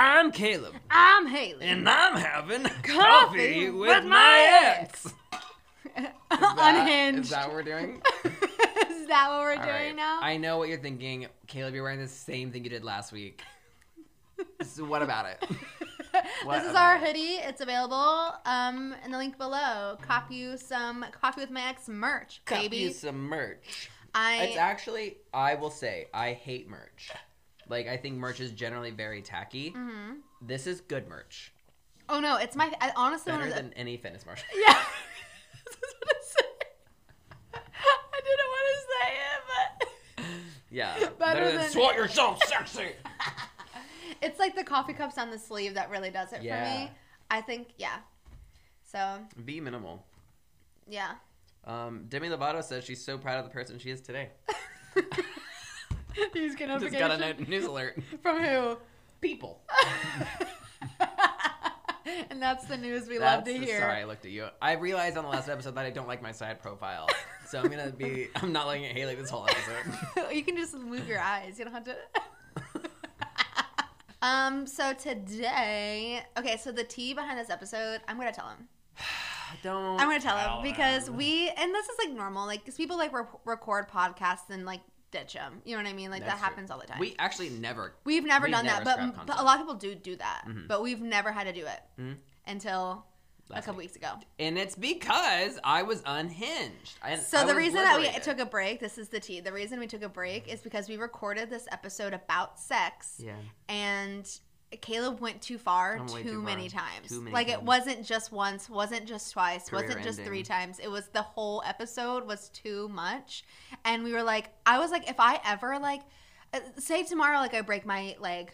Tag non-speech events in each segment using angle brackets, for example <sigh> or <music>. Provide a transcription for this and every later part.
I'm Caleb, I'm Haley. and I'm having Coffee coffee with, with my my ex. <laughs> Is that- Unhinged. Is that what we're doing? <laughs> Is that what we're All doing right. now? I know what you're thinking, Caleb. You're wearing the same thing you did last week. so what about it? <laughs> What this is about our it? hoodie. It's available um, in the link below. Cop you some Coffee with My Ex merch, Cop baby. you some merch. I It's actually, I will say, I hate merch. Like, I think merch is generally very tacky. Mhm. This is good merch. Oh no, it's my. I honestly Better of the, than any fitness merch. <laughs> Yeah. <laughs> I didn't want to say it, but <laughs> Yeah. Better than- Swat yourself sexy. it's like the coffee cups on the sleeve that really does it Yeah. for me. I think, yeah. So, Be minimal. yeah. Um, Demi Lovato says she's so proud of the person she is today. <laughs> He's getting Just got a no- news alert. <laughs> From who? People. <laughs> and that's the news we love to the- hear. Sorry, I looked at you. I realized on the last episode that I don't like my side profile, so I'm gonna be. I'm not looking at Haley this whole episode. you can just move your eyes. You don't have to. um. So today, okay. So the tea behind this episode, I'm gonna tell him. <sighs> don't. I'm gonna tell him because we, and this is like normal, like because people like re- record podcasts and like ditch them. You know what I mean? Like That's that true. happens all the time. We actually never. we've never we've done never that, but, but a lot of people do do that. Mhm. But we've never had to do it Mhm. until a couple week. weeks ago. And it's because I was unhinged. I, So I the reason that we took a break, this is the tea. The reason we took a break is because we recorded this episode about sex, Yeah. and Caleb went too far too, too many far. times. Too many like it wasn't just once, wasn't just twice, Career wasn't just three times. It was the whole episode was too much, and we were like, I was like, if I ever like, uh, say tomorrow, like I break my leg.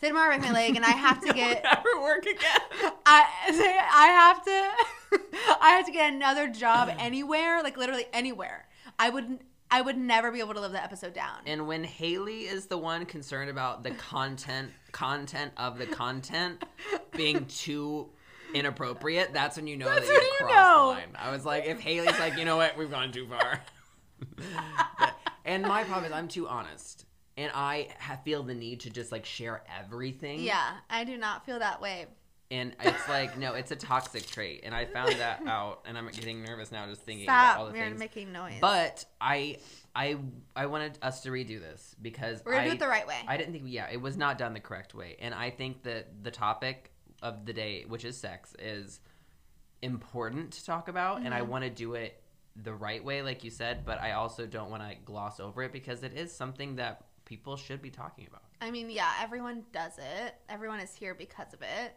Say tomorrow I break my leg and I have <laughs> to get never work again. <laughs> I say I have to <laughs> I have to get another job <clears throat> anywhere, like literally anywhere. I would I would never be able to live the episode down. And when Haley is the one concerned about the content content of the content being too inappropriate, that's when you know That's that when you you crossed know. the line. I was like, if Haley's like, you know what, we've gone too far. But- <laughs> and my problem is I'm too honest. And I feel the need to just like share everything. yeah, I do not feel that way. And it's like, no, it's a toxic trait. And I found that <laughs> out. And I'm getting nervous now just thinking about all Stop. the We're things. making noise. But I, I, I wanted us to redo this because we're gonna I, do it the right way. I didn't think, yeah, it was not done the correct way. And I think that the topic of the day, which is sex, is important to talk about. And I Mhm. want to do it the right way, like you said. But I also don't want to gloss over it because it is something that people should be talking about. I mean, yeah, everyone does it. Everyone is here because of it.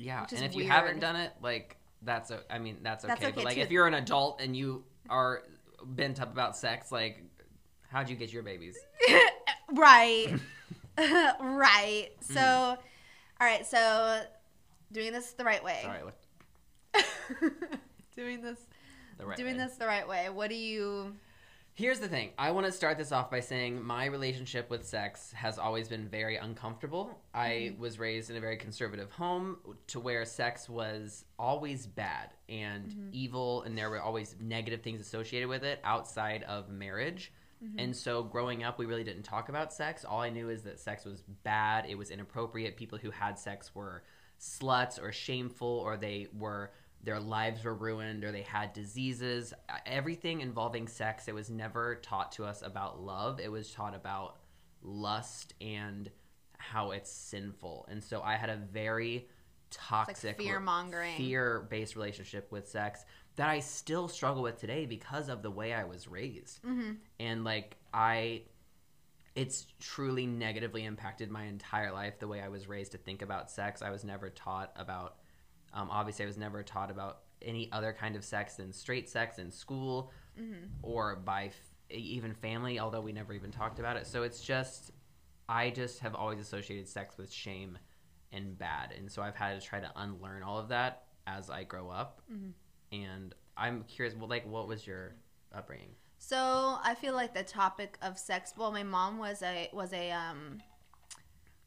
Yeah, and if you haven't done it, like that's o- I mean that's okay. That's okay, but like too. if you're an adult and you are bent up about sex, like how'd you get your babies? <laughs> right. <laughs> right. So, mm. all right. So, doing this the right way. Sorry, <laughs> doing this the right doing way. this the right way. What do you Here's the thing. I want to start this off by saying my relationship with sex has always been very uncomfortable. I Mm-hmm. was raised in a very conservative home to where sex was always bad and Mm-hmm. evil, and there were always negative things associated with it outside of marriage. Mm-hmm. And so growing up, we really didn't talk about sex. All I knew is that sex was bad, it was inappropriate. People who had sex were sluts or shameful, or they were their lives were ruined or they had diseases. Uh, Everything involving sex, it was never taught to us about love. It was taught about lust and how it's sinful. And so I had a very toxic fear-mongering. fear-based relationship with sex that I still struggle with today because of the way I was raised. Mm-hmm. And like I it's truly negatively impacted my entire life the way I was raised to think about sex. I was never taught about um, obviously I was never taught about any other kind of sex than straight sex in school Mm-hmm. or by f- even family, although we never even talked about it. So it's just, I just have always associated sex with shame and bad. And so I've had to try to unlearn all of that as I grow up. Mhm. And I'm curious, well, like, what was your upbringing? So I feel like the topic of sex. Well, my mom was a was a um.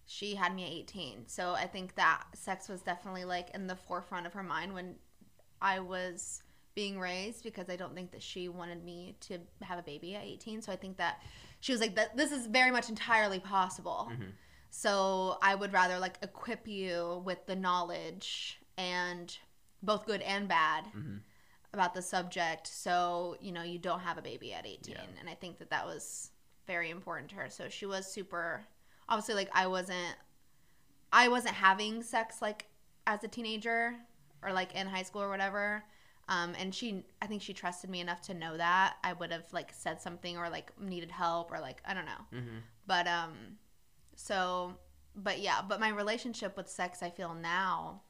She had me at eighteen, so I think that sex was definitely like in the forefront of her mind when I was being raised because I don't think that she wanted me to have a baby at eighteen. So I think that she was like, "That this is very much entirely possible." Mhm. So I would rather like equip you with the knowledge and both good and bad Mhm. about the subject so you know you don't have a baby at 18 Yeah. and i think that that was very important to her so she was super obviously like i wasn't i wasn't having sex like as a teenager or like in high school or whatever. Um, and she i think she trusted me enough to know that i would have like said something or like needed help or like i don't know. Hmm but um so but yeah but my relationship with sex i feel now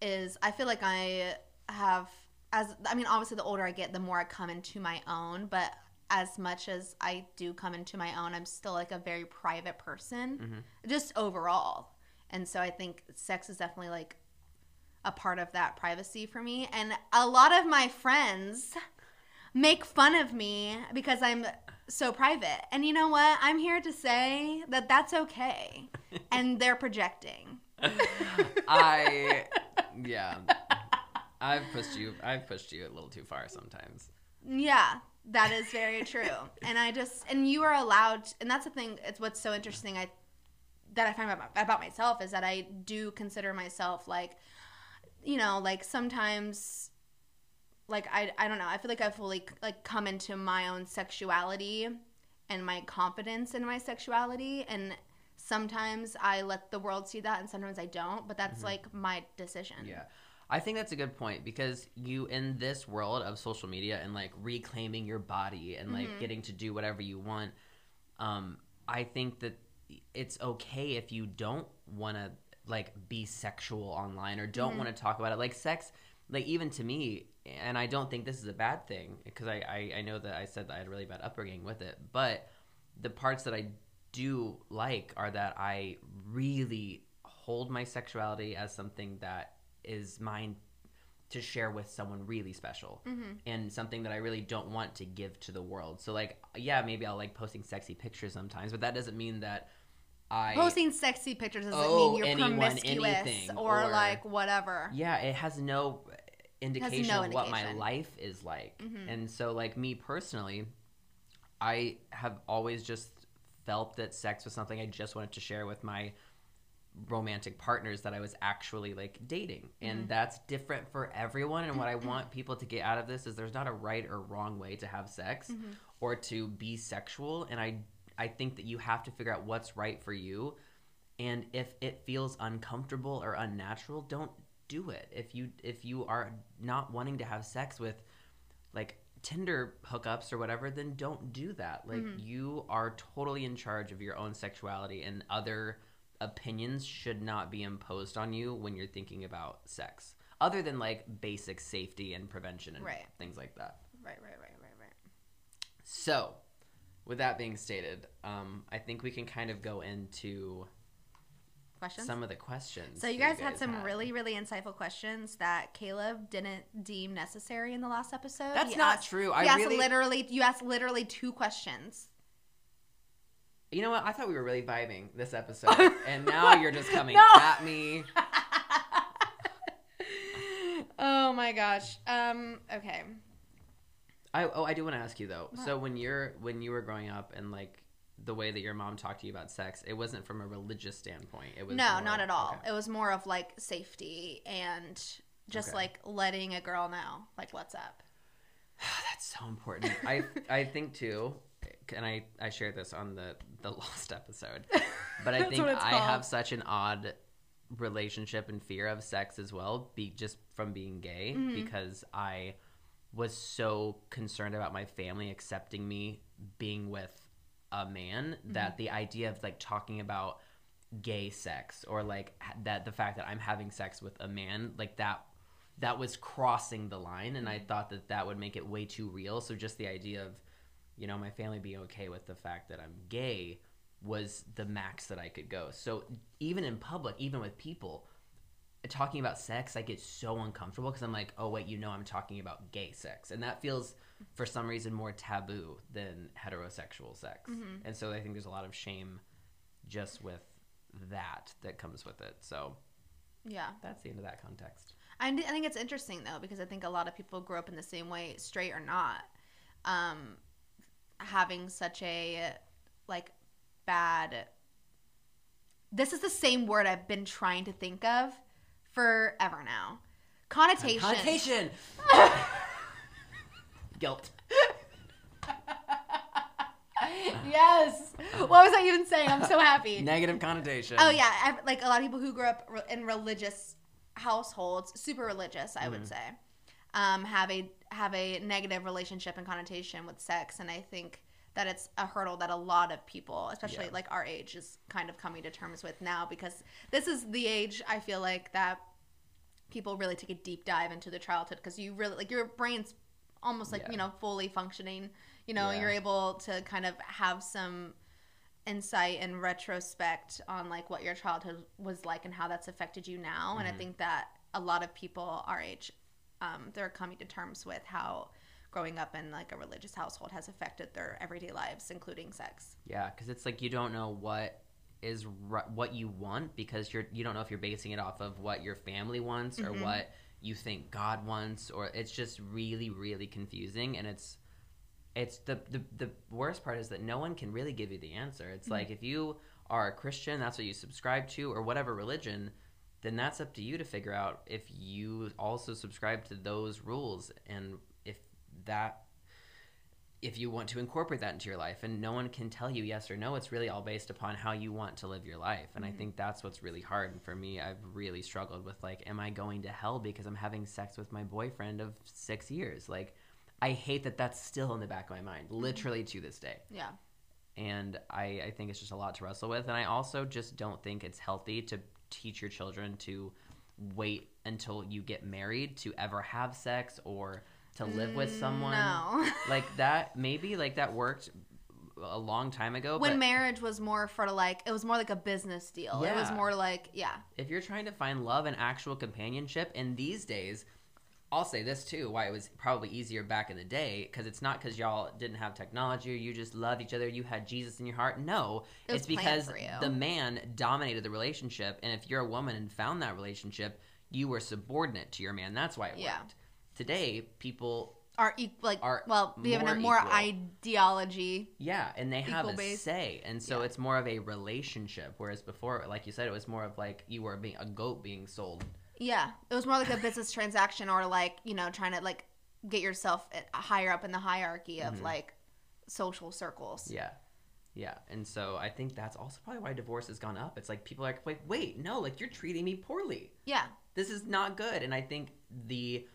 is i feel like i have as i mean obviously the older i get the more i come into my own but as much as i do come into my own i'm still like a very private person Mhm. just overall and so i think sex is definitely like a part of that privacy for me and a lot of my friends make fun of me because i'm so private and you know what i'm here to say that that's okay <laughs> and they're projecting <laughs> I yeah. I've pushed you. I've pushed you a little too far sometimes. Yeah, that is very true. and I just and you are allowed and that's the thing it's what's so interesting I that I find about about myself is that I do consider myself like you know, like sometimes like I I don't know, I feel like I've fully like come into my own sexuality and my confidence in my sexuality and sometimes I let the world see that and sometimes I don't, but that's mm-hmm. like my decision. Yeah. I think that's a good point because you in this world of social media and like reclaiming your body and like Mhm. getting to do whatever you want um I think that it's okay if you don't want to like be sexual online or don't Mhm. want to talk about it like sex like even to me and I don't think this is a bad thing because I, I I know that I said that I had a really bad upbringing with it but the parts that I do like are that I really hold my sexuality as something that is mine to share with someone really special Mhm. and something that I really don't want to give to the world. So like yeah, maybe I'll like posting sexy pictures sometimes, but that doesn't mean that I Posting sexy pictures doesn't mean you're anyone, promiscuous or, or- like whatever. Yeah, it has no indication no of what my life is like. Mhm. And so like me personally, I have always just felt that sex was something I just wanted to share with my romantic partners that I was actually like dating. And Mhm. that's different for everyone and what I <clears throat> want people to get out of this is there's not a right or wrong way to have sex Mhm. or to be sexual and I I think that you have to figure out what's right for you and if it feels uncomfortable or unnatural don't do it if you if you are not wanting to have sex with like tinder hookups or whatever then don't do that like Mhm. you are totally in charge of your own sexuality and other opinions should not be imposed on you when you're thinking about sex other than like basic safety and prevention and Right. things like that Right, right, right, right, right. so, with that being stated, um, I think we can kind of go into Questions? some of the questions. so you that guys had some really, really insightful questions that Caleb didn't deem necessary in the last episode. That's He not asked- true. You I asked really, literally you asked literally two questions. You know what? I thought we were really vibing this episode, <laughs> and now you're just coming No. at me. <laughs> oh my gosh. Um, okay. I oh, I do want to ask you though. What? So when you're when you were growing up and like the way that your mom talked to you about sex, it wasn't from a religious standpoint. It was No, more- not at all. okay. It was more of like safety and just Okay. like letting a girl know like what's up. <sighs> That's so important. I I think too, and I I shared this on the the <laughs> lost episode, <laughs> but I think I called. have such an odd relationship and fear of sex as well, be just from being gay Mhm. because I was so concerned about my family accepting me being with a man Mm-hmm. that the idea of like talking about gay sex or like that the fact that I'm having sex with a man like that that was crossing the line and I Mm-hmm. thought that that would make it way too real so just the idea of you know my family being okay with the fact that I'm gay was the max that I could go. So even in public even with people talking about sex I get so uncomfortable because I'm like oh wait you know I'm talking about gay sex. And that feels for some reason more taboo than heterosexual sex. Mhm. and so I think there's a lot of shame just with that that comes with it. So Yeah. that's the end of that context. I, I think it's interesting though because I think a lot of people grow up in the same way, straight or not, um, having such a like bad this is the same word I've been trying to think of forever now. Connotation. Connotation. <laughs> Guilt. <laughs> yes. What was I even saying? I'm so happy. <laughs> Negative connotation. Oh yeah, I, like a lot of people who grew up in religious households, super religious, I Mm-hmm. would say, um, have a have a negative relationship and connotation with sex, and I think that it's a hurdle that a lot of people, especially Yeah. like our age, is kind of coming to terms with now because this is the age I feel like that people really take a deep dive into the childhood because you really like your brain's almost like Yeah. you know fully functioning you know Yeah. you're able to kind of have some insight and retrospect on like what your childhood was like and how that's affected you now and i Mhm. think that a lot of people our age um, they're coming to terms with how growing up in like a religious household has affected their everyday lives including sex Yeah, because it's like you don't know what is what you want because you're you don't know if you're basing it off of what your family wants or Mhm. what you think God wants or it's just really really confusing and it's it's the the, the worst part is that no one can really give you the answer. It's like if you are a Christian, that's what you subscribe to or whatever religion, then that's up to you to figure out if you also subscribe to those rules and if that if you want to incorporate that into your life. And no one can tell you yes or no. It's really all based upon how you want to live your life. And i mm-hmm. think that's what's really hard. And for me i've really struggled with like am i going to hell because i'm having sex with my boyfriend of six years? Like i hate that that's still in the back of my mind mm-hmm. literally to this day. Yeah. And I, I think it's just a lot to wrestle with. And i also just don't think it's healthy to teach your children to wait until you get married to ever have sex or to live with mm, someone? no. <laughs> Like that maybe like that worked a long time ago when but marriage was more for like it was more like a business deal. It was more like yeah. If you're trying to find love and actual companionship in these days i'll say this too why it was probably easier back in the day because it's not because y'all didn't have technology or you just loved each other you had jesus in your heart no It it's because planned for you. the man dominated the relationship and if you're a woman and found that relationship you were subordinate to your man that's why it Yeah. worked today people are e- like Are well we have a more equal. ideology Yeah, and they have a Equal base. say, and so Yeah. it's more of a relationship. Whereas before, like you said, it was more of like you were being a goat being sold. Yeah it was more like a business transaction or like you know trying to like get yourself uh, higher up in the hierarchy of Mhm. like social circles Yeah, yeah, and so I think that's also probably why divorce has gone up. It's like people are like, wait, wait, no, like you're treating me poorly. yeah This is not good, and I think the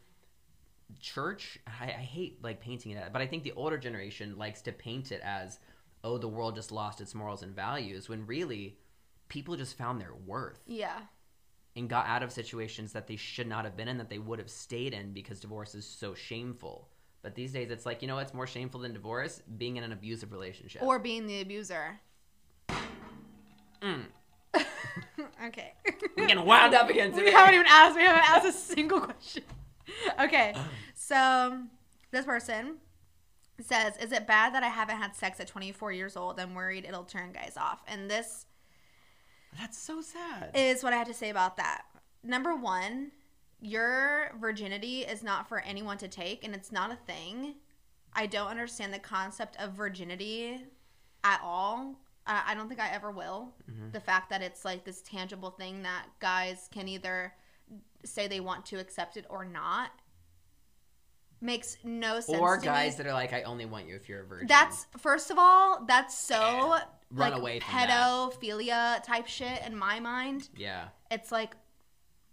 church, I, I hate like painting it, but I think the older generation likes to paint it as, oh, the world just lost its morals and values, when really, people just found their worth. yeah and got out of situations that they should not have been in that they would have stayed in because divorce is so shameful. But these days it's like, you know what's more shameful than divorce? Being in an abusive relationship. or being the abuser Mm. <laughs> okay I'm getting wound up again we haven't even asked we haven't asked a single question okay so this person says is it bad that i haven't had sex at 24 years old i'm worried it'll turn guys off and this That's so sad. is what I had to say about that. Number one, your virginity is not for anyone to take, and it's not a thing. I don't understand the concept of virginity at all. I I don't think I ever will. Mhm. The fact that it's like this tangible thing that guys can either say they want to accept it or not makes no sense. or guys me. that are like, I only want you if you're a virgin. That's first of all, that's so Run like away from that. pedophilia type shit in my mind Yeah. it's like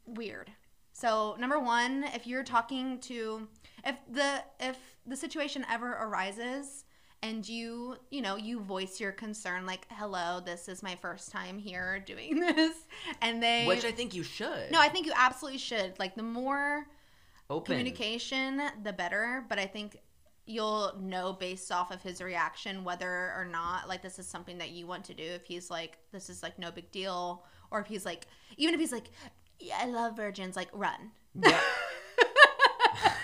weird. So number one, if you're talking to if the if the situation ever arises and you you know you voice your concern like hello this is my first time here doing <laughs> this and they Which I think you should. no i think you absolutely should like the more Open. communication the better but i think you'll know based off of his reaction whether or not like this is something that you want to do if he's like this is like no big deal or if he's like even if he's like yeah, i love virgins like run Yeah. <laughs>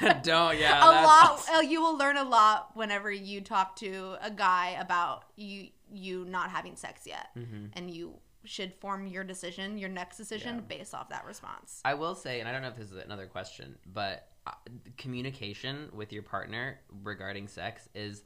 <laughs> Don't, yeah. a lot awesome. <laughs> uh, you will learn a lot whenever you talk to a guy about you you not having sex yet Mhm. and you should form your decision your next decision Yeah. based off that response I will say, and I don't know if this is another question, but communication with your partner regarding sex is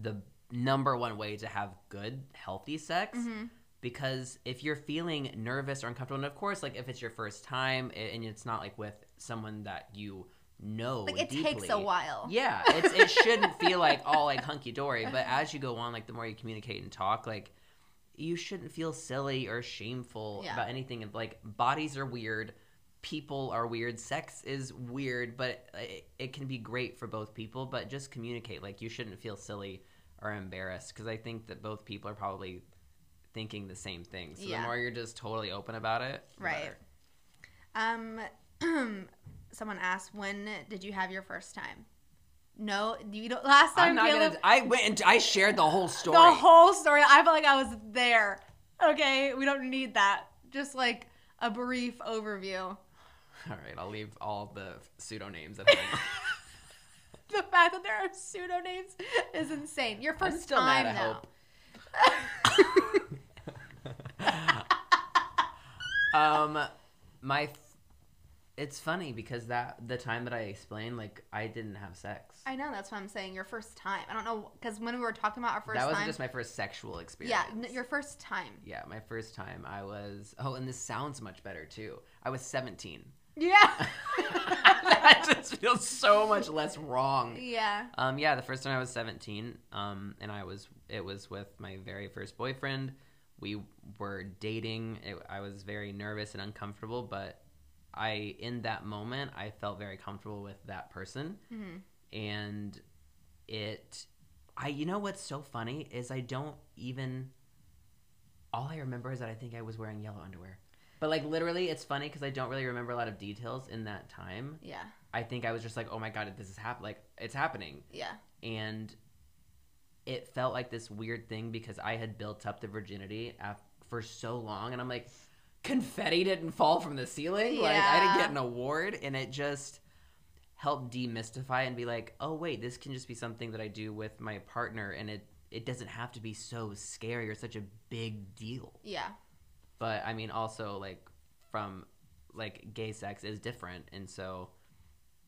the number one way to have good, healthy sex. Mhm. because if you're feeling nervous or uncomfortable, and of course, like if it's your first time and it's not like with someone that you know, Like it deeply, takes a while. Yeah, it's, it shouldn't feel like all like hunky dory. But as you go on, like the more you communicate and talk, like you shouldn't feel silly or shameful Yeah. about anything. Like bodies are weird, people are weird, sex is weird, but it, it can be great for both people. But just communicate. Like you shouldn't feel silly or embarrassed because I think that both people are probably thinking the same thing. So Yeah. the more you're just totally open about it, Right. Um, <clears throat> someone asked, when did you have your first time? No, you don't. Last time, I'm not Caleb, gonna. I went and I shared the whole <laughs> story. the whole story. I felt like I was there. Okay, we don't need that. Just like a brief overview. <laughs> All right, I'll leave all the pseudo names at home. <laughs> The fact that there are pseudonames is insane. Your I'm first still time, mad, I though. hope. <laughs> um, my, f- it's funny because that the time that I explained, like I didn't have sex. I know that's what I'm saying. Your first time. I don't know because when we were talking about our first that wasn't time, just my first sexual experience. yeah, n- your first time. yeah, my first time. I was. Oh, and this sounds much better too. I was 17. Yeah. <laughs> that just feels so much less wrong. yeah. Um, yeah, the first time I was 17, um, and I was it was with my very first boyfriend. We were dating. It, I was very nervous and uncomfortable, but I in that moment I felt very comfortable with that person, hmm and it. I you know what's so funny is I don't even. All I remember is that I think I was wearing yellow underwear. But like literally, it's funny because I don't really remember a lot of details in that time. Yeah. I think I was just like, "Oh my god, this is hap- like it's happening." Yeah. and it felt like this weird thing because I had built up the virginity af- for so long, and I'm like, confetti didn't fall from the ceiling, like I didn't get an award, and it just helped demystify and be like, oh wait, this can just be something that I do with my partner, and it it doesn't have to be so scary or such a big deal. Yeah. But I mean, also like from like gay sex is different, and so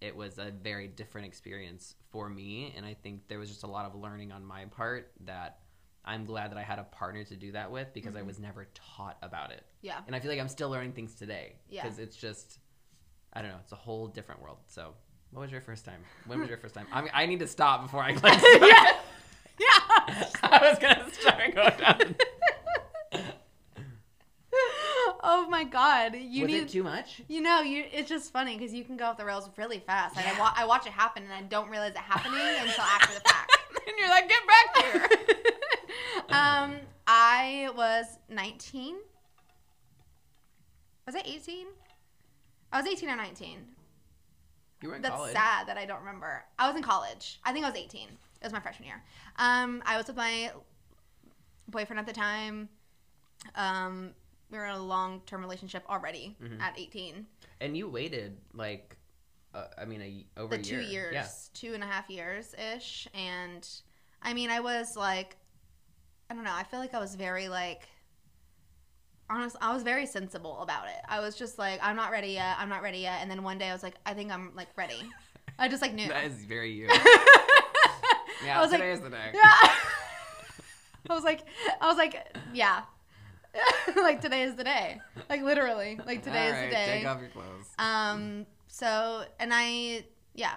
it was a very different experience for me. And I think there was just a lot of learning on my part that I'm glad that I had a partner to do that with because I Mhm. was never taught about it. Yeah. And I feel like I'm still learning things today Yeah. because it's just I don't know, it's a whole different world. So. What was your first time? When was your first time? I mean, I need to stop before I like. <laughs> <laughs> yeah. Yeah. I was gonna start going down. Oh my god. You was need it too much? You know, you it's just funny because you can go off the rails really fast. Like I, wa- I watch it happen and I don't realize it happening <laughs> until after the fact. <laughs> and you're like, get back here. <laughs> um, I was 19. Was I 18? I was 18 or 19. You were in college. That's college. sad that I don't remember. I was in college. I think I was 18. It was my freshman year. Um, I was with my boyfriend at the time. Um, we were in a long term relationship already Mhm. at 18. And you waited like, uh, I mean, a, over the a two year. years, Yeah. two and a half years ish. And I mean, I was like, I don't know. I feel like I was very like, honest. I was very sensible about it. I was just like, I'm not ready yet. I'm not ready yet. And then one day I was like, I think I'm like ready. I just like knew. <laughs> That is very you. <laughs> I Yeah, was like, today is the day. <laughs> yeah. I was like, I was like, yeah. <laughs> like today is the day. Like literally, like today is All the day. Take off your clothes. Um. So, and I, yeah.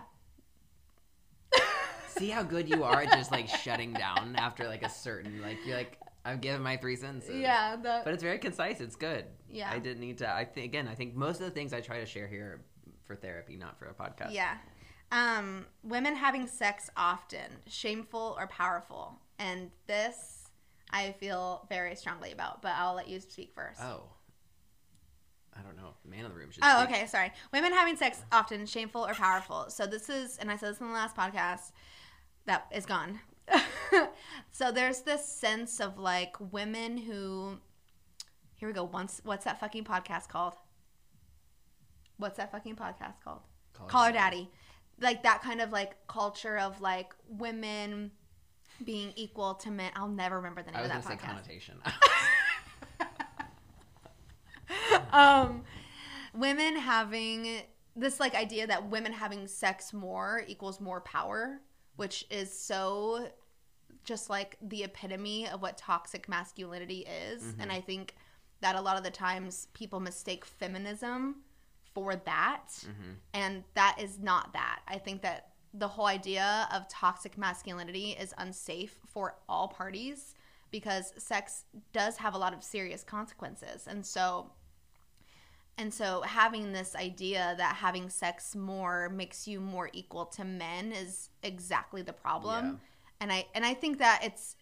<laughs> See how good you are at just like shutting down after like a certain like you're like I've given my three sentences. Yeah. The, But it's very concise. It's good. yeah. I didn't need to. I think again. I think most of the things I try to share here are for therapy, not for a podcast. Yeah. Um, women having sex often, shameful or powerful. And this I feel very strongly about, but I'll let you speak first. Oh. I don't know. Man in the room should. Oh, speak. okay, sorry. Women having sex often, shameful or powerful. So this is, and I said this in the last podcast, that is gone. <laughs> so there's this sense of like women who, here we go. Once, what's that fucking podcast called? What's that fucking podcast called? Call, Call her daddy. Like that kind of like culture of like women being equal to men. I'll never remember the name I was of that say podcast. connotation. <laughs> <laughs> um, women having this like idea that women having sex more equals more power, which is so just like the epitome of what toxic masculinity is. Mm-hmm. And I think that a lot of the times people mistake feminism for that. Mm-hmm. And that is not that. I think that the whole idea of toxic masculinity is unsafe for all parties because sex does have a lot of serious consequences. And so and so having this idea that having sex more makes you more equal to men is exactly the problem. Yeah. And I and I think that it's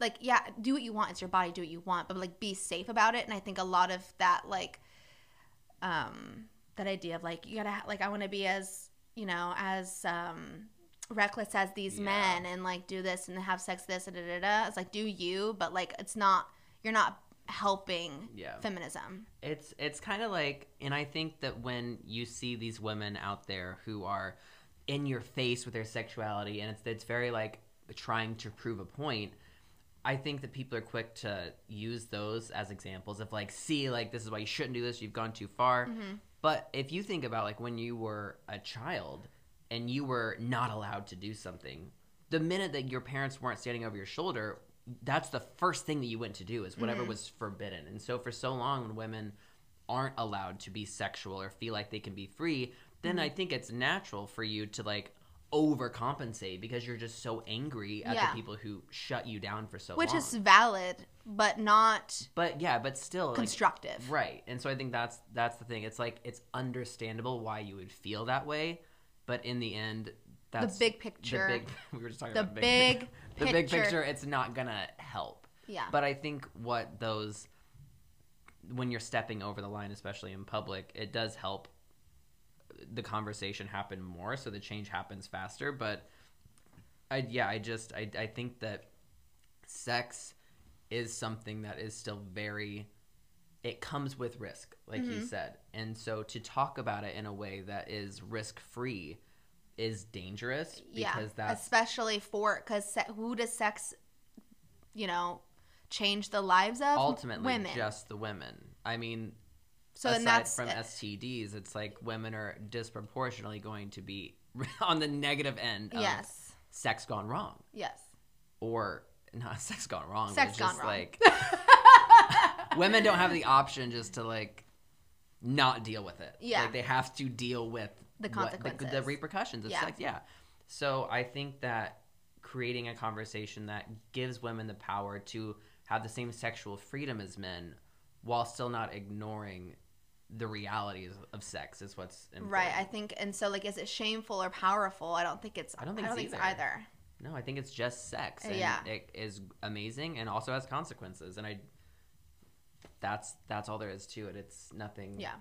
like yeah, do what you want. It's your body, do what you want, but like be safe about it. And I think a lot of that like um that idea of like you gotta like I want to be as you know as um reckless as these Yeah. men and like do this and have sex this and da, da, da. It's like do you, but like it's not you're not helping Yeah. feminism. It's it's kind of like, and I think that when you see these women out there who are in your face with their sexuality, and it's it's very like trying to prove a point. I think that people are quick to use those as examples of like, see, like this is why you shouldn't do this. You've gone too far. But if you think about like when you were a child and you were not allowed to do something, the minute that your parents weren't standing over your shoulder, that's the first thing that you went to do is whatever mm-hmm. was forbidden. And so for so long when women aren't allowed to be sexual or feel like they can be free, then I mm-hmm. think it's natural for you to like overcompensate because you're just so angry at Yeah. the people who shut you down for so long. Which long. is valid, but not but yeah, but still like, constructive. Right. And so I think that's that's the thing. It's like it's understandable why you would feel that way, but in the end that's the big picture. The big we were just talking The about big picture. <laughs> the big picture. picture it's not going to help. Yeah. But I think what those when you're stepping over the line especially in public, it does help the conversation happen more so the change happens faster, but I yeah, I just I I think that sex is something that is still very it comes with risk like you mm-hmm. said and so to talk about it in a way that is risk free is dangerous yeah. because that's especially for because se- who does sex, you know, change the lives of ultimately women. just the women i mean so aside that's from stds it's like women are disproportionately going to be <laughs> on the negative end of yes, sex gone wrong yes. or not <laughs> sex gone wrong Sex but just gone wrong. like <laughs> women don't have the option just to like not deal with it. Yeah. Like they have to deal with The what- the, consequences. repercussions. It's Yeah. like yeah. So I think that creating a conversation that gives women the power to have the same sexual freedom as men while still not ignoring the realities of sex is what's important. Right. I think, and so like, is it shameful or powerful? I don't think it's. I don't think it's it's either. either. No, I think it's just sex. And yeah. it is amazing and also has consequences. And I that's that's all there is to it. It's nothing Yeah.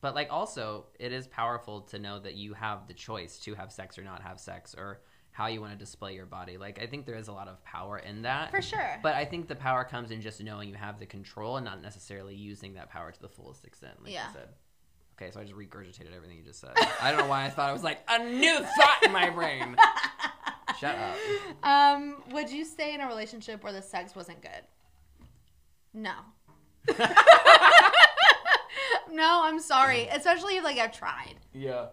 But like also it is powerful to know that you have the choice to have sex or not have sex or how you want to display your body. Like I think there is a lot of power in that. For sure. But I think the power comes in just knowing you have the control and not necessarily using that power to the fullest extent, like Yeah. you said. Okay, so I just regurgitated everything you just said. I don't know why I thought it was like a new thought in my brain. <laughs> Shut up. Um, would you stay in a relationship where the sex wasn't good? No. <laughs> no, I'm sorry. Especially if like I've tried. Yeah.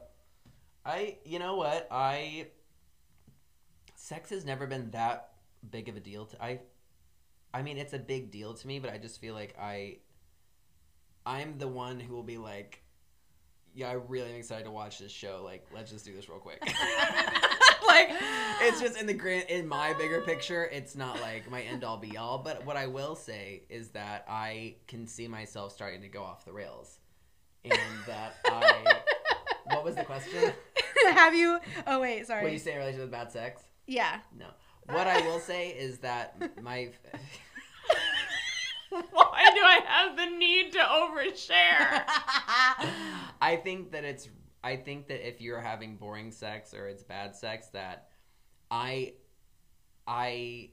I you know what? I sex has never been that big of a deal to I I mean it's a big deal to me, but I just feel like I I'm the one who will be like yeah, I really am excited to watch this show. Like, let's just do this real quick. <laughs> like, it's just in the grand, in my bigger picture, it's not like my end all be all. But what I will say is that I can see myself starting to go off the rails, and that <laughs> I. What was the question? Have you? Oh wait, sorry. What you say in relation to bad sex? Yeah. No. What I will say is that my. <laughs> Why do I have the need to overshare? <laughs> I think that it's. I think that if you're having boring sex or it's bad sex, that I, I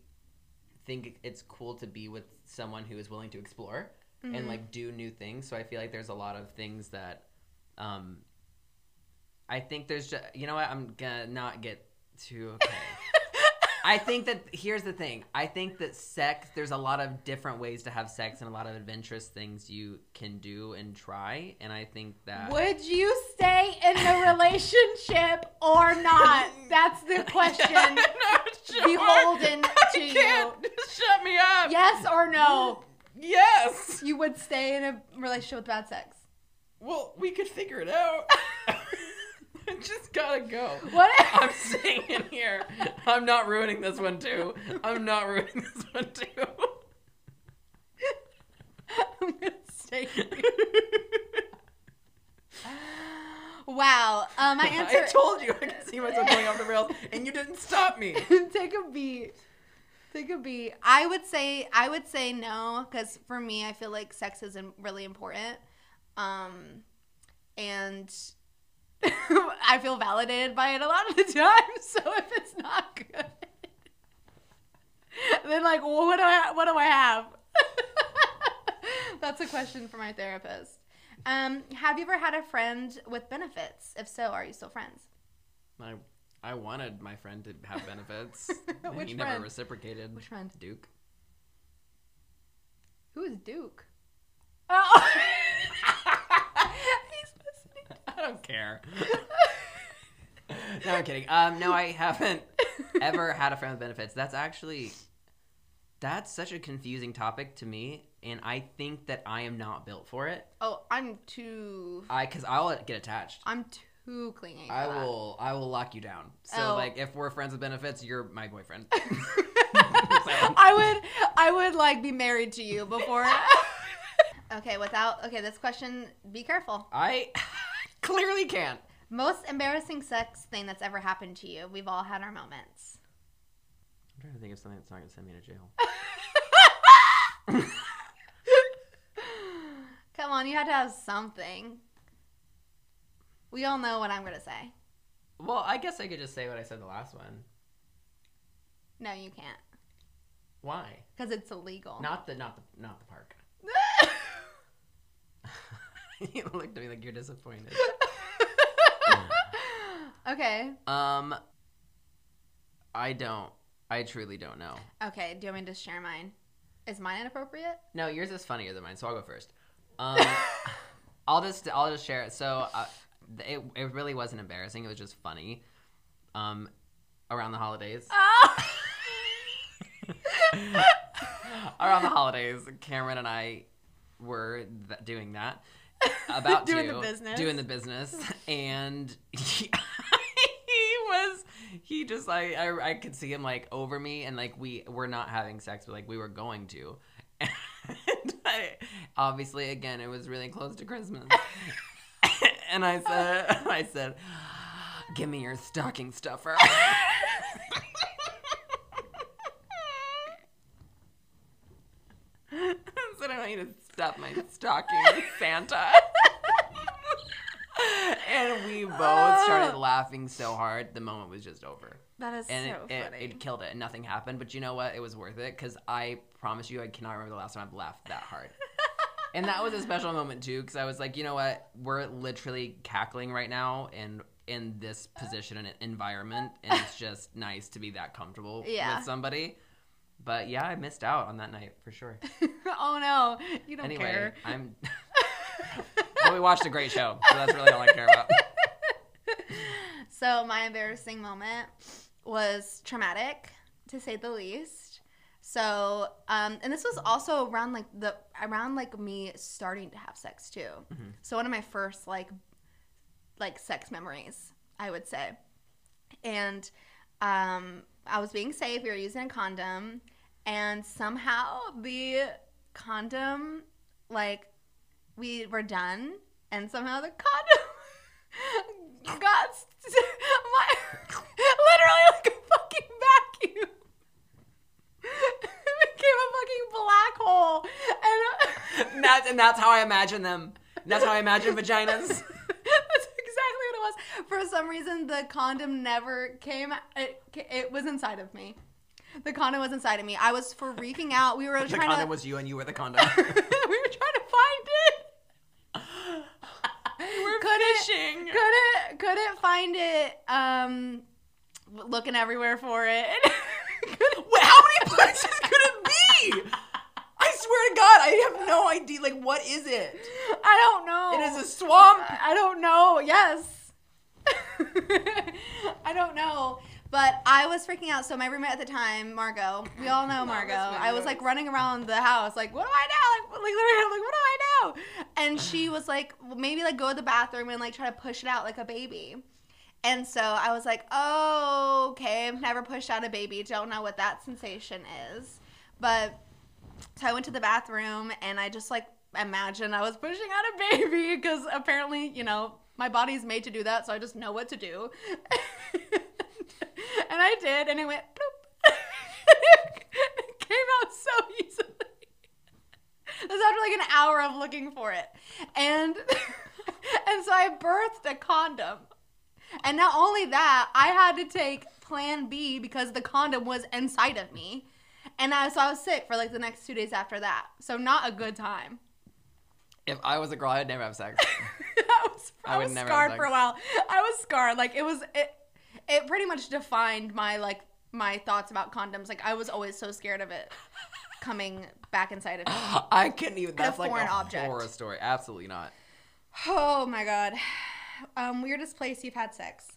think it's cool to be with someone who is willing to explore and like do new things. So I feel like there's a lot of things that, um, I think there's just you know what I'm gonna not get too okay. I think that here's the thing. I think that sex, there's a lot of different ways to have sex and a lot of adventurous things you can do and try. And I think that. Would you stay in the relationship or not? That's the <laughs> question. no, beholden <laughs> to you. shut me up. Yes or no? Yes. You would stay in a relationship with bad sex. Well, we could figure it out. <laughs> I <laughs> just gotta go. What? <laughs> I'm staying in here. I'm not ruining this one too. I'm not ruining this one too. <laughs> I'm gonna stay. here. Wow. Um, my answer. I told you I could see myself going off the rails, and you didn't stop me. Take a beat. Take a beat. I would say I would say no because for me, I feel like sex is really important, um, and <laughs> I feel validated by it a lot of the time. <laughs> So if it's not good, <laughs> then like, well, what do I what do I have? That's a question for my therapist. Um, have you ever had a friend with benefits? If so, are you still friends? I I wanted my friend to have benefits. Which he never friend? reciprocated. Which friend? Duke. Who is Duke? Oh. I don't care. <laughs> no, I'm kidding. Um, no, I haven't ever had a friend with benefits. That's actually that's such a confusing topic to me, and I think that I am not built for it. Oh, I'm too. I because I'll get attached. I'm too clingy. For I that. will I will lock you down. So Oh. like if we're friends with benefits, you're my boyfriend. <laughs> <laughs> I would. I would like be married to you before. okay. Without. Okay. This question. Be careful. I clearly can't. Most embarrassing sex thing that's ever happened to you. We've all had our moments. I'm trying to think of something that's not gonna send me to jail. <laughs> Come on, you had to have something. We all know what I'm gonna say. Well, I guess I could just say what I said the last one. No, you can't, Why? because it's illegal. Not the not the not the park. <laughs> <laughs> you looked at me like you're disappointed. <laughs> okay. Um, I don't. I truly don't know. Okay. Do you want me to share mine? Is mine inappropriate? No, yours is funnier than mine, so I'll go first. Um, <laughs> I'll just I'll just share it. So uh, it it really wasn't embarrassing. It was just funny. Um, around the holidays. Oh. around the holidays, Cameron and I were th- doing that. <laughs> About Doing to, the business. doing the business, <laughs> and he, <laughs> he was he just like I, I could see him like over me, and like we were not having sex, but like we were going to. And I, obviously, again, it was really close to Christmas, and I said, I said, "Give me your stocking stuffer." said I want you to stuff my stocking with Santa. <laughs> and we both started ah. laughing so hard, the moment was just over. that is And so it, it, funny. it killed it, and nothing happened. But you know what? It was worth it because I promise you, I cannot remember the last time I've laughed that hard. and that was a special moment too, because I was like, you know what? We're literally cackling right now, and in this position and environment, and it's just nice to be that comfortable Yeah. with somebody. But yeah, I missed out on that night for sure. <laughs> oh no, you don't Anyway, care. I'm. <laughs> well, we watched a great show, so that's really all I care about. <laughs> So my embarrassing moment was traumatic, to say the least. So, um, and this was also around like the around like me starting to have sex too. Mhm. So one of my first like like sex memories, I would say. And um, I was being safe. We were using a condom, and somehow the condom, like, we were done, and somehow the condom <laughs> got st- <laughs> my <laughs> literally like a fucking vacuum. it became a fucking black hole, and And that's, and that's how I imagine them. That's how I imagine vaginas. That's exactly what it was. For some reason, the condom never came. It, it was inside of me. The condom was inside of me. I was freaking out. We were The trying The condom to. was you, and you were the condom. <laughs> we were trying to find it. <laughs> We're Couldn't- fishing. Couldn't couldn't find it. Um, looking everywhere for it. <laughs> Wait, how many places could it be? I swear to God, I have no idea. Like, what is it? I don't know. It is a swamp. I don't know. Yes. <laughs> I don't know. But I was freaking out. So my roommate at the time, Margot, we all know Margot. I was like running around the house, like, what do I know? Like, like literally, like, what do I know? And she was like, well, maybe like go to the bathroom and like try to push it out like a baby. And so I was like, oh, okay. I've never pushed out a baby. Don't know what that sensation is. But so I went to the bathroom and I just like imagined I was pushing out a baby <laughs> because apparently, you know, my body's made to do that. So I just know what to do. <laughs> and I did. And it went bloop. <laughs> it came out so easily. This after like an hour of looking for it. And <laughs> and so I birthed a condom. And not only that, I had to take plan B because the condom was inside of me. And I, so I was sick for like the next two days after that. So not a good time. If I was a girl, I'd never have sex. <laughs> I was, I I was scarred for a while. I was scarred. Like it was it it pretty much defined my like my thoughts about condoms. Like I was always so scared of it coming back inside of me. <gasps> I couldn't even. That's like foreign a object. horror story. Absolutely not. Oh my god. Um, weirdest place you've had sex.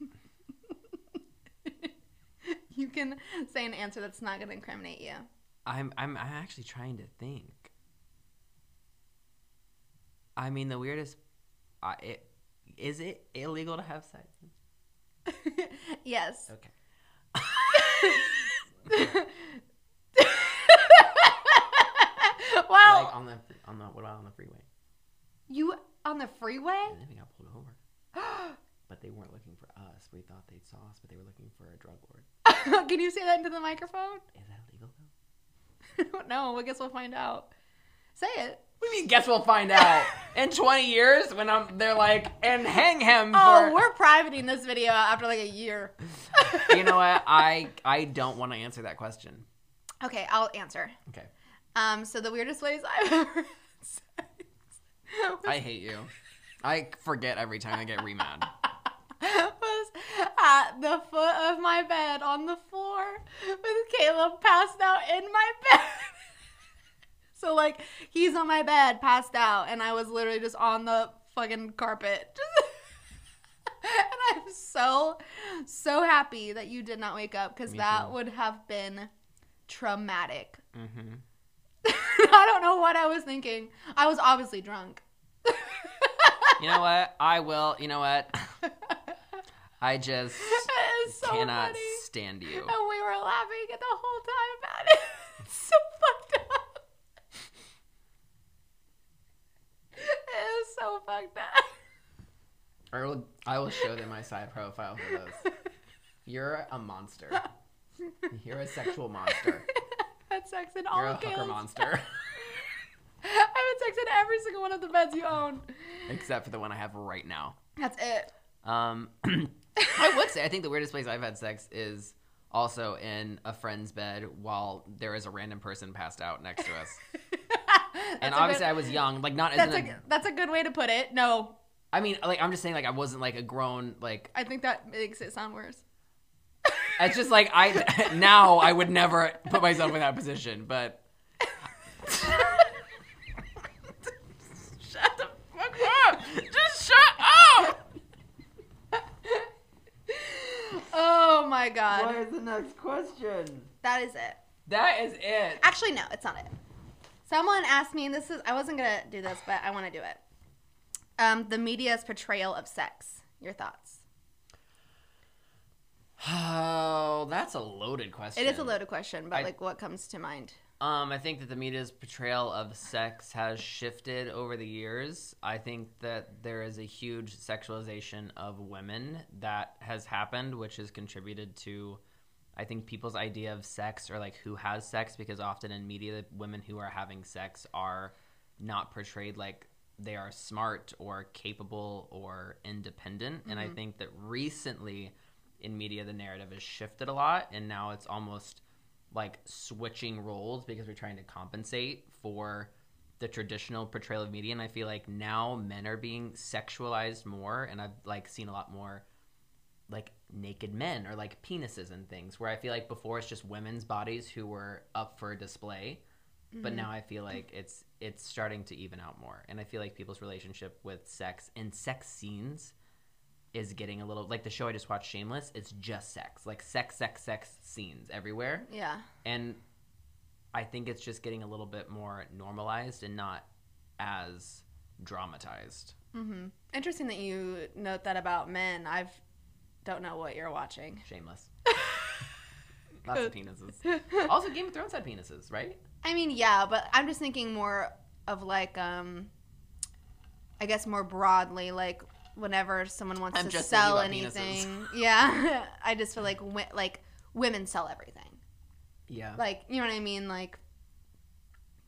<laughs> you can say an answer that's not going to incriminate you. I'm I'm I'm actually trying to think. I mean, the weirdest. I it, is it illegal to have sex? <laughs> yes. Okay. <laughs> well, Like on the on the what about on the freeway? you on the freeway? And then we got pulled over, <gasps> but they weren't looking for us. We thought they'd saw us, but they were looking for a drug lord. <laughs> can you say that into the microphone? Is that? <laughs> I don't know. I guess we'll find out. Say it. What do you mean? Guess we'll find out <laughs> in 20 years when I'm. They're like, and hang him for. Oh, we're privating this video after like a year. you know what? <laughs> I I don't want to answer that question. Okay, I'll answer. Okay. Um, so the weirdest ways I've ever I hate you. I forget every time I get re mad. <laughs> was at the foot of my bed on the floor with Caleb passed out in my <laughs> bed. so like he's on my bed, passed out, and I was literally just on the fucking carpet. <laughs> and I'm so so happy that you did not wake up because that too. would have been traumatic. hmm I don't know what I was thinking. I was obviously drunk. You know what? I will. You know what? I just <laughs> so cannot funny. stand you. And we were laughing the whole time about it. <laughs> It's so fucked up. It is so fucked up. I will, I will show them my side profile for this. <laughs> You're a monster. You're a sexual monster. had sex in all You're a hooker monster. I've had sex in every single one of the beds you own. Except for the one I have right now. That's it. Um, <clears throat> I would say I think the weirdest place I've had sex is also in a friend's bed while there is a random person passed out next to us. <laughs> And obviously good- I was young, like not as that's in a a, that's a good way to put it. No, I mean, like I'm just saying, like I wasn't like a grown, like I think that makes it sound worse. <laughs> it's just like I <laughs> now I would never put myself in that position, but shut the fuck up, just shut up. Oh my god, is the next question? that is it. That is it. Actually, no, it's not it. Someone asked me, and this is I wasn't gonna do this, but I want to do it. Um, the media's portrayal of sex. Your thoughts? Oh, that's a loaded question. It is a loaded question, but I- like, what comes to mind? Um, I think that the media's portrayal of sex has shifted over the years. I think that there is a huge sexualization of women that has happened, which has contributed to, I think, people's idea of sex or like who has sex, because often in media, the women who are having sex are not portrayed like they are smart or capable or independent. And I think that recently in media, the narrative has shifted a lot, and now it's almost like switching roles because we're trying to compensate for the traditional portrayal of media. And i feel like now men are being sexualized more and i've like seen a lot more like naked men or like penises and things where i feel like before it's just women's bodies who were up for display but mm-hmm. now i feel like it's it's starting to even out more. And i feel like people's relationship with sex and sex scenes is getting a little like the show I just watched, Shameless. It's just sex, like sex, sex, sex scenes everywhere, Yeah. and I think it's just getting a little bit more normalized and not as dramatized. Mm-hmm. Interesting that you note that about men. I've don't know what you're watching. Shameless. <laughs> Lots of penises. Also, Game of Thrones had penises, right? I mean, yeah, but I'm just thinking more of like, um, I guess more broadly, like whenever someone wants I'm to sell anything, <laughs> yeah, <laughs> I just feel like like women sell everything. Yeah. Like, you know what I mean? Like,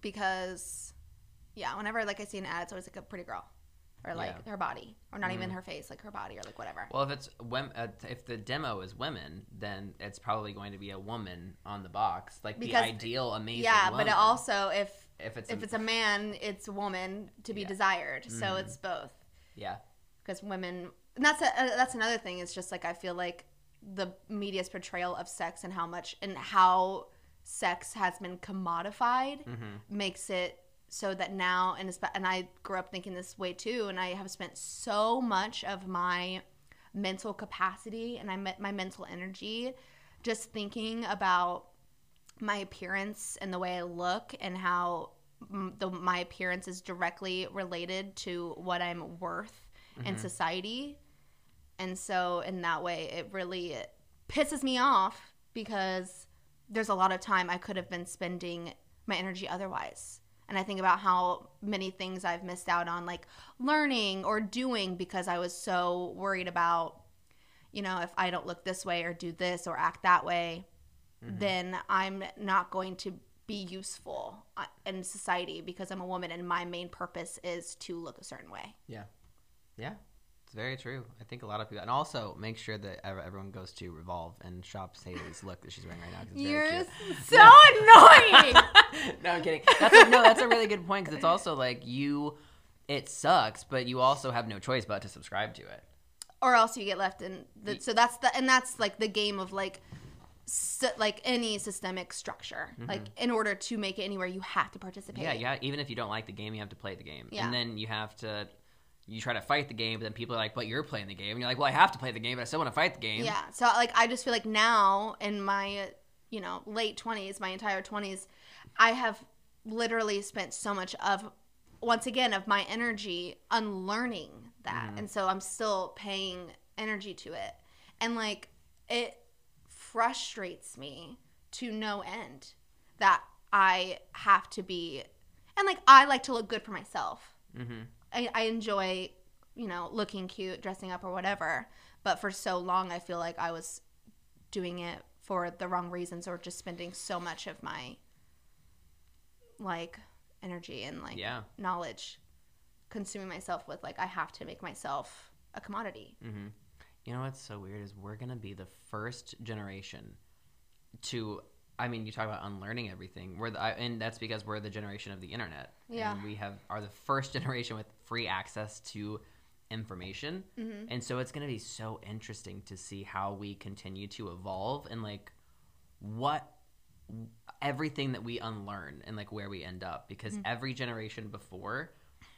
because, yeah, whenever like I see an ad, it's always like a pretty girl, or like Yeah. her body, or not even Mhm. her face, like her body, or like whatever. Well, if it's wom- uh, if the demo is women, then it's probably going to be a woman on the box, like Because- the ideal amazing. yeah, but woman. it also if if it's if a, it's a man, it's a woman to be Yeah. desired. So Mhm. it's both. yeah, because women and that's a, uh, that's another thing it's just like i feel like the media's portrayal of sex and how much and how sex has been commodified hmm makes it so that now and and i grew up thinking this way too and i have spent so much of my mental capacity and i met my mental energy just thinking about my appearance and the way i look and how the, my appearance is directly related to what i'm worth in Mhm. society and so in that way it really pisses me off because there's a lot of time i could have been spending my energy otherwise and i think about how many things i've missed out on like learning or doing because i was so worried about you know if i don't look this way or do this or act that way Mhm. then i'm not going to be useful uh, in society because i'm a woman and my main purpose is to look a certain way yeah, it's very true. I think a lot of people, and also make sure that everyone goes to Revolve and shops Haley's look that she's wearing right now. It's You're cute. so <laughs> annoying <laughs> no, I'm kidding. That's a, no, that's a really good point because it's also like you. It sucks, but you also have no choice but to subscribe to it. or else you get left in the, so that's the and that's like the game of like sy- like any systemic structure like in order to make it anywhere you have to participate Mm-hmm. Yeah, yeah. Even if you don't like the game, you have to play the game, Yeah. and then you have to. You try to fight the game, but then people are like, "But you're playing the game," and you're like, "Well, I have to play the game, but I still want to fight the game." Yeah. So like I just feel like now in my you know late 20s, my entire 20s, I have literally spent so much of once again of my energy unlearning that. Mhm. And so I'm still paying energy to it. And like it frustrates me to no end that I have to be and like I like to look good for myself. Mm-hmm. I, I enjoy, you know, looking cute, dressing up or whatever. But for so long, I feel like I was doing it for the wrong reasons or just spending so much of my like energy and like Yeah. knowledge consuming myself with like I have to make myself a commodity. Mm-hmm. You know what's so weird is we're gonna be the first generation to. I mean, you talk about unlearning everything. We're the, I- and that's because we're the generation of the internet. Yeah. And we have are the first <laughs> generation with free access to information, Mm-hmm. and so it's gonna be so interesting to see how we continue to evolve and like what everything that we unlearn and like where we end up because Mm-hmm. every generation before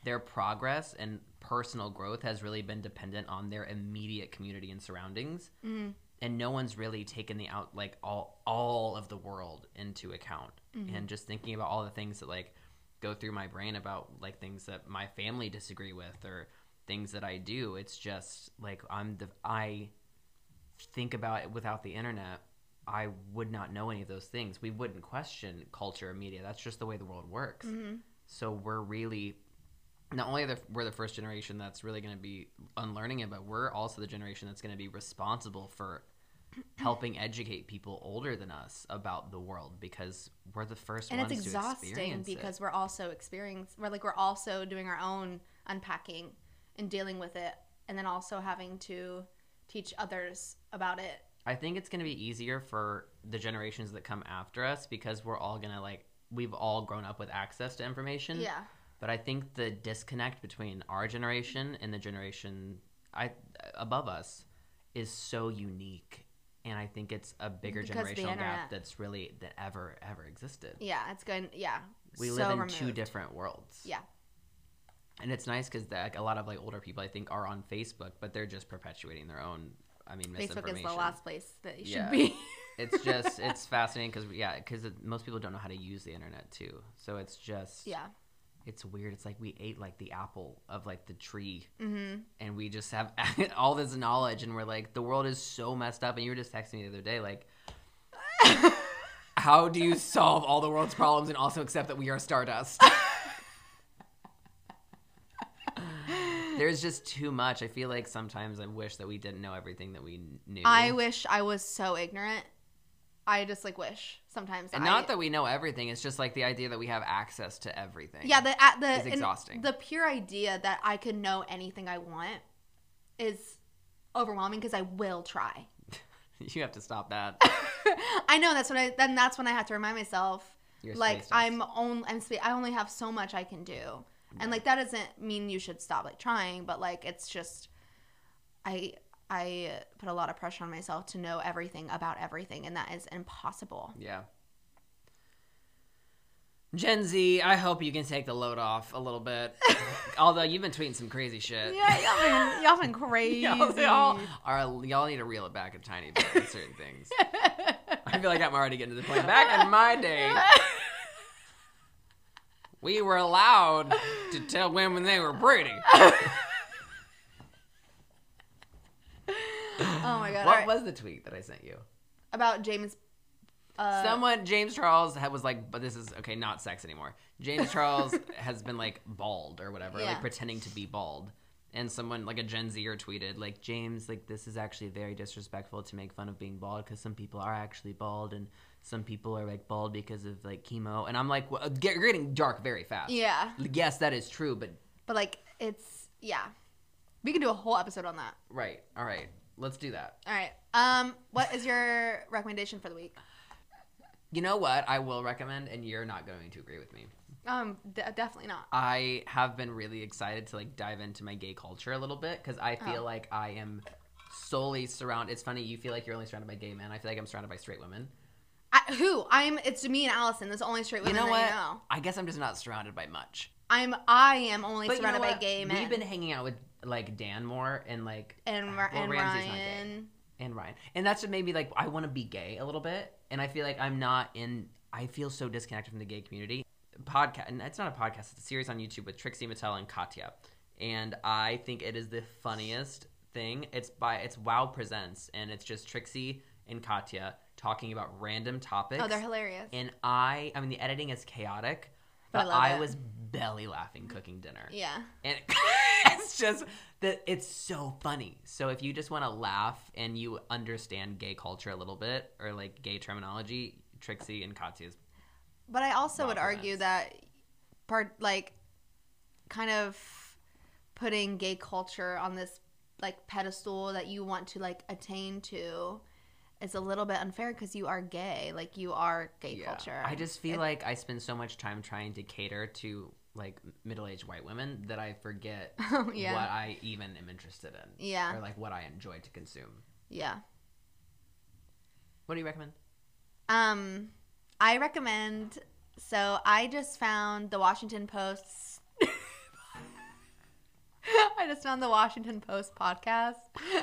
their progress and personal growth has really been dependent on their immediate community and surroundings Mm-hmm. and no one's really taken the out like all all of the world into account Mm-hmm. and just thinking about all the things that like go through my brain about like things that my family disagree with or things that I do. It's just like I'm the I think about it without the internet I would not know any of those things. We wouldn't question culture or media. That's just the way the world works. Mm-hmm. so we're really not only the, we're the first generation that's really going to be unlearning it, but we're also the generation that's going to be responsible for helping educate people older than us about the world because we're the first And ones it's exhausting because it. we're also experience we're like we're also doing our own unpacking and dealing with it and then also having to teach others about it. I think it's going to be easier for the generations that come after us because we're all going to like we've all grown up with access to information. Yeah. But I think the disconnect between our generation and the generation I above us is so unique, and I think it's a bigger Because generational gap that's really that ever ever existed. Yeah, it's going yeah. We so live in removed. two different worlds. Yeah. and it's nice because like a lot of like older people I think are on Facebook, but they're just perpetuating their own. I mean, Facebook misinformation. is the last place that you should be. <laughs> it's just it's <laughs> fascinating because yeah, because most people don't know how to use the internet too. So it's just yeah. It's weird. It's like we ate like the apple of like the tree, Mm-hmm. and we just have <laughs> all this knowledge, and we're like the world is so messed up. And you were just texting me the other day, like. How do you solve all the world's problems and also accept that we are stardust? <laughs> There's just too much. I feel like sometimes I wish that we didn't know everything that we knew. I wish I was so ignorant. I just like wish sometimes. and I, not that we know everything. It's just like the idea that we have access to everything. Yeah, the at the and exhausting. The pure idea that I could know anything I want is overwhelming because I will try. <laughs> <laughs> you have to stop that. <laughs> I know that's what I then that's when I have to remind myself You're like. I'm only I'm spe- I only have so much I can do. And like that doesn't mean you should stop like trying, but like it's just I I put a lot of pressure on myself to know everything about everything and that is impossible. Yeah. Gen Z, I hope you can take the load off a little bit. <laughs> Although you've been tweeting some crazy shit. Yeah, y'all been, y'all been <laughs> crazy. Y'all, y'all, are, y'all need to reel it back a tiny bit with certain things. <laughs> I feel like I'm already getting to the point. Back in my day, we were allowed to tell women they were pretty. oh my god. What Alright. was the tweet that I sent you? about James uh, Someone, James Charles had- was like, but this is okay, not sex anymore. James Charles <laughs> has been like bald or whatever, Yeah. like pretending to be bald. And someone, like a Gen Zer, tweeted, like, James, like, this is actually very disrespectful to make fun of being bald because some people are actually bald and some people are like bald because of like chemo. And I'm like, well, get, you're getting dark very fast. Yeah. Yes, that is true, but But like it's yeah. We can do a whole episode on that. right. All right. Let's do that. All right. Um what is your recommendation for the week? You know what I will recommend, and you're not going to agree with me. Um d- definitely not. I have been really excited to like dive into my gay culture a little bit because I feel Oh. like I am solely surrounded. It's funny you feel like you're only surrounded by gay men. I feel like I'm surrounded by straight women. I, who? I'm it's me and Allison. That's the only straight You women know what? I know. I guess I'm just not surrounded by much. I'm I am only But you know surrounded by what? gay men. We've been hanging out with like Dan more and like and uh, Ra- well, and Ramsey's not gay. Ryan. and Ryan, and that's what made me like I want to be gay a little bit, and I feel like I'm not in. I feel so disconnected from the gay community. Podcast, and it's not a podcast; it's a series on YouTube with Trixie Mattel and Katya, and I think it is the funniest thing. It's by it's Wow Presents, and it's just Trixie and Katya talking about random topics. Oh, they're hilarious. and I, I mean, the editing is chaotic, But I but love I, was belly laughing cooking dinner yeah. and <laughs> it's just that it's so funny. So if you just want to laugh and you understand gay culture a little bit or like gay terminology, Trixie and Katya's But I also would argue that part like kind of putting gay culture on this like pedestal that you want to like attain to is a little bit unfair because you are gay. Like you are gay culture. I just feel It- like I spend so much time trying to cater to like middle-aged white women that I forget <laughs> yeah. what I even am interested in Yeah. or like what I enjoy to consume. Yeah. What do you recommend? Um, I recommend. So I just found the Washington Post's. <laughs> I just found the Washington Post podcast. <laughs>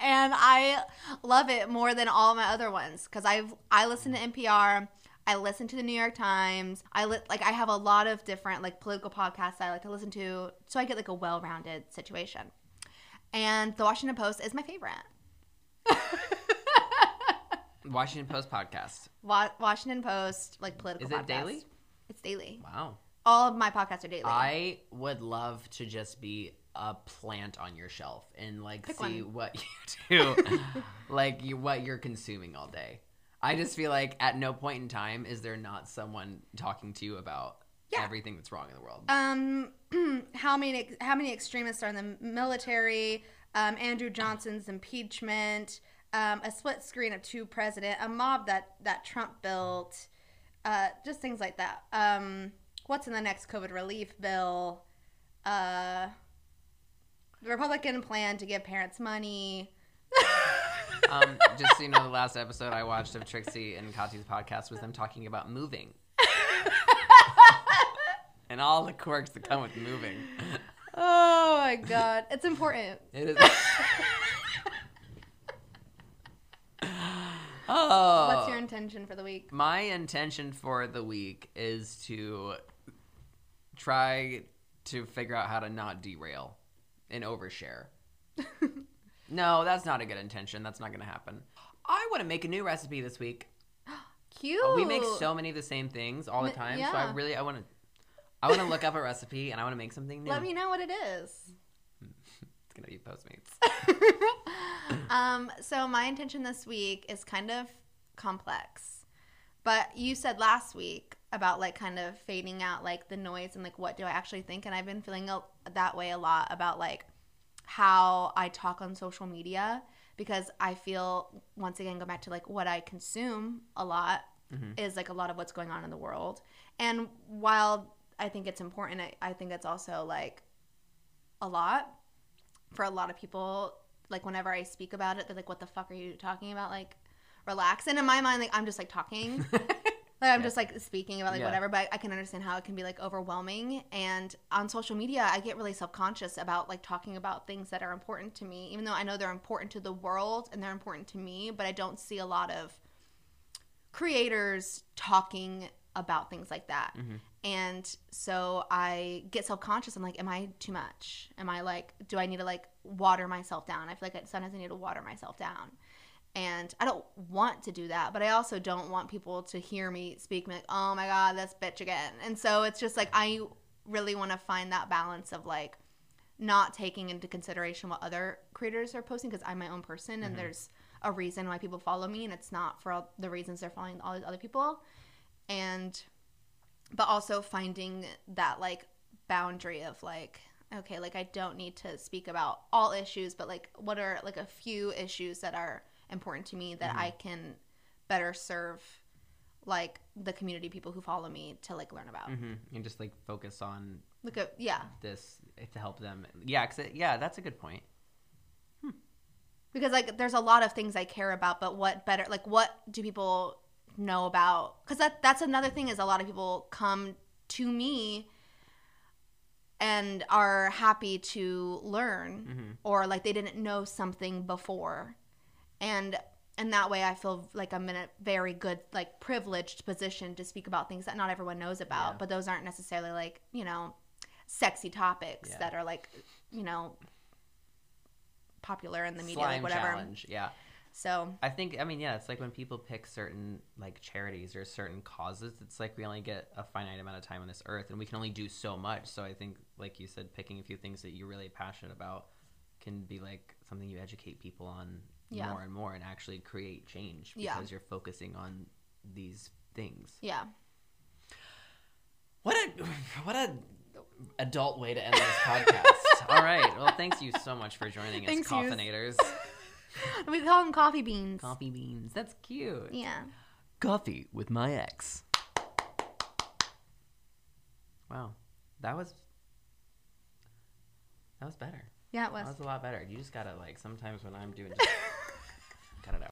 and I love it more than all my other ones because I've I listen to NPR, I listen to the New York Times, I li- like I have a lot of different like political podcasts I like to listen to, so I get like a well-rounded situation. And the Washington Post is my favorite. <laughs> Washington Post podcast. Wa- Washington Post, like political. Is it podcast. daily? It's daily. Wow. All of my podcasts are daily. I would love to just be a plant on your shelf and like Pick see one. what <laughs> you do, like you what you're consuming all day. I just feel like at no point in time is there not someone talking to you about Yeah. everything that's wrong in the world. um, <clears throat> how many how many extremists are in the military? Um, Andrew Johnson's impeachment. Um, a split screen of two president. A mob that that Trump built. Uh, just things like that. Um, what's in the next COVID relief bill? Uh, the Republican plan to give parents money. <laughs> um, just so you know, the last episode I watched of Trixie and Katya's podcast was them talking about moving. and all the quirks that come with moving. Oh my god, it's important. It is. oh. What's your intention for the week? My intention for the week is to try to figure out how to not derail and overshare. <laughs> no, that's not a good intention. That's not going to happen. I want to make a new recipe this week. Cute. <gasps> Oh, We make so many of the same things all the time, so yeah. I really I want to I want to look up a recipe and I want to make something new. Let me know what it is. <laughs> It's going to be Postmates. <laughs> um, so my intention this week is kind of complex. But you said last week about like kind of fading out like the noise and like what do I actually think and I've been feeling a, that way a lot about like how I talk on social media because I feel once again go back to like what I consume a lot Mhm. is like a lot of what's going on in the world. And while I think it's important, I, I think it's also like a lot for a lot of people. Like whenever I speak about it, they're like, "What the fuck are you talking about?" Like, relax. And in my mind, like I'm just like talking. <laughs> Like I'm Yeah. just like speaking about like Yeah. whatever, but I can understand how it can be like overwhelming. And on social media, I get really self conscious about like talking about things that are important to me, even though I know they're important to the world and they're important to me. But I don't see a lot of creators talking about things like that. Mhm. And so I get self conscious. I'm like, am I too much? Am I like, do I need to like water myself down? I feel like sometimes I need to water myself down. And I don't want to do that, but I also don't want people to hear me speak me like, oh my God, this bitch again. And so it's just like, I really want to find that balance of like not taking into consideration what other creators are posting because I'm my own person and Mhm. there's a reason why people follow me and it's not for all the reasons they're following all these other people. And, but also finding that like boundary of like, okay, like I don't need to speak about all issues, but like what are like a few issues that are important to me that Mhm. I can better serve like the community people who follow me to like learn about. hmm And just like focus on look at yeah, this to help them. Yeah, cause it, yeah, that's a good point. because like there's a lot of things I care about, but what better like what do people know about? Because that that's another thing is a lot of people come to me and are happy to learn hmm or like they didn't know something before and and that way i feel like i'm in a very good like privileged position to speak about things that not everyone knows about Yeah. but those aren't necessarily like you know sexy topics Yeah. that are like you know popular in the media Slime like whatever challenge. Yeah. so I think I mean yeah, it's like when people pick certain like charities or certain causes, it's like we only get a finite amount of time on this earth and we can only do so much. So I think like you said picking a few things that you're really passionate about can be like something you educate people on Yeah. more and more and actually create change because Yeah. you're focusing on these things. yeah What a <laughs> what a adult way to end this podcast. <laughs> All right. Well, thanks you so much for joining us, Thanks. Coffinators. <laughs> we call them coffee beans Coffee beans. That's cute. yeah Coffee with my ex. Wow, that was that was better. yeah it was. That was was a lot better. You just gotta like sometimes when I'm doing just cut it out.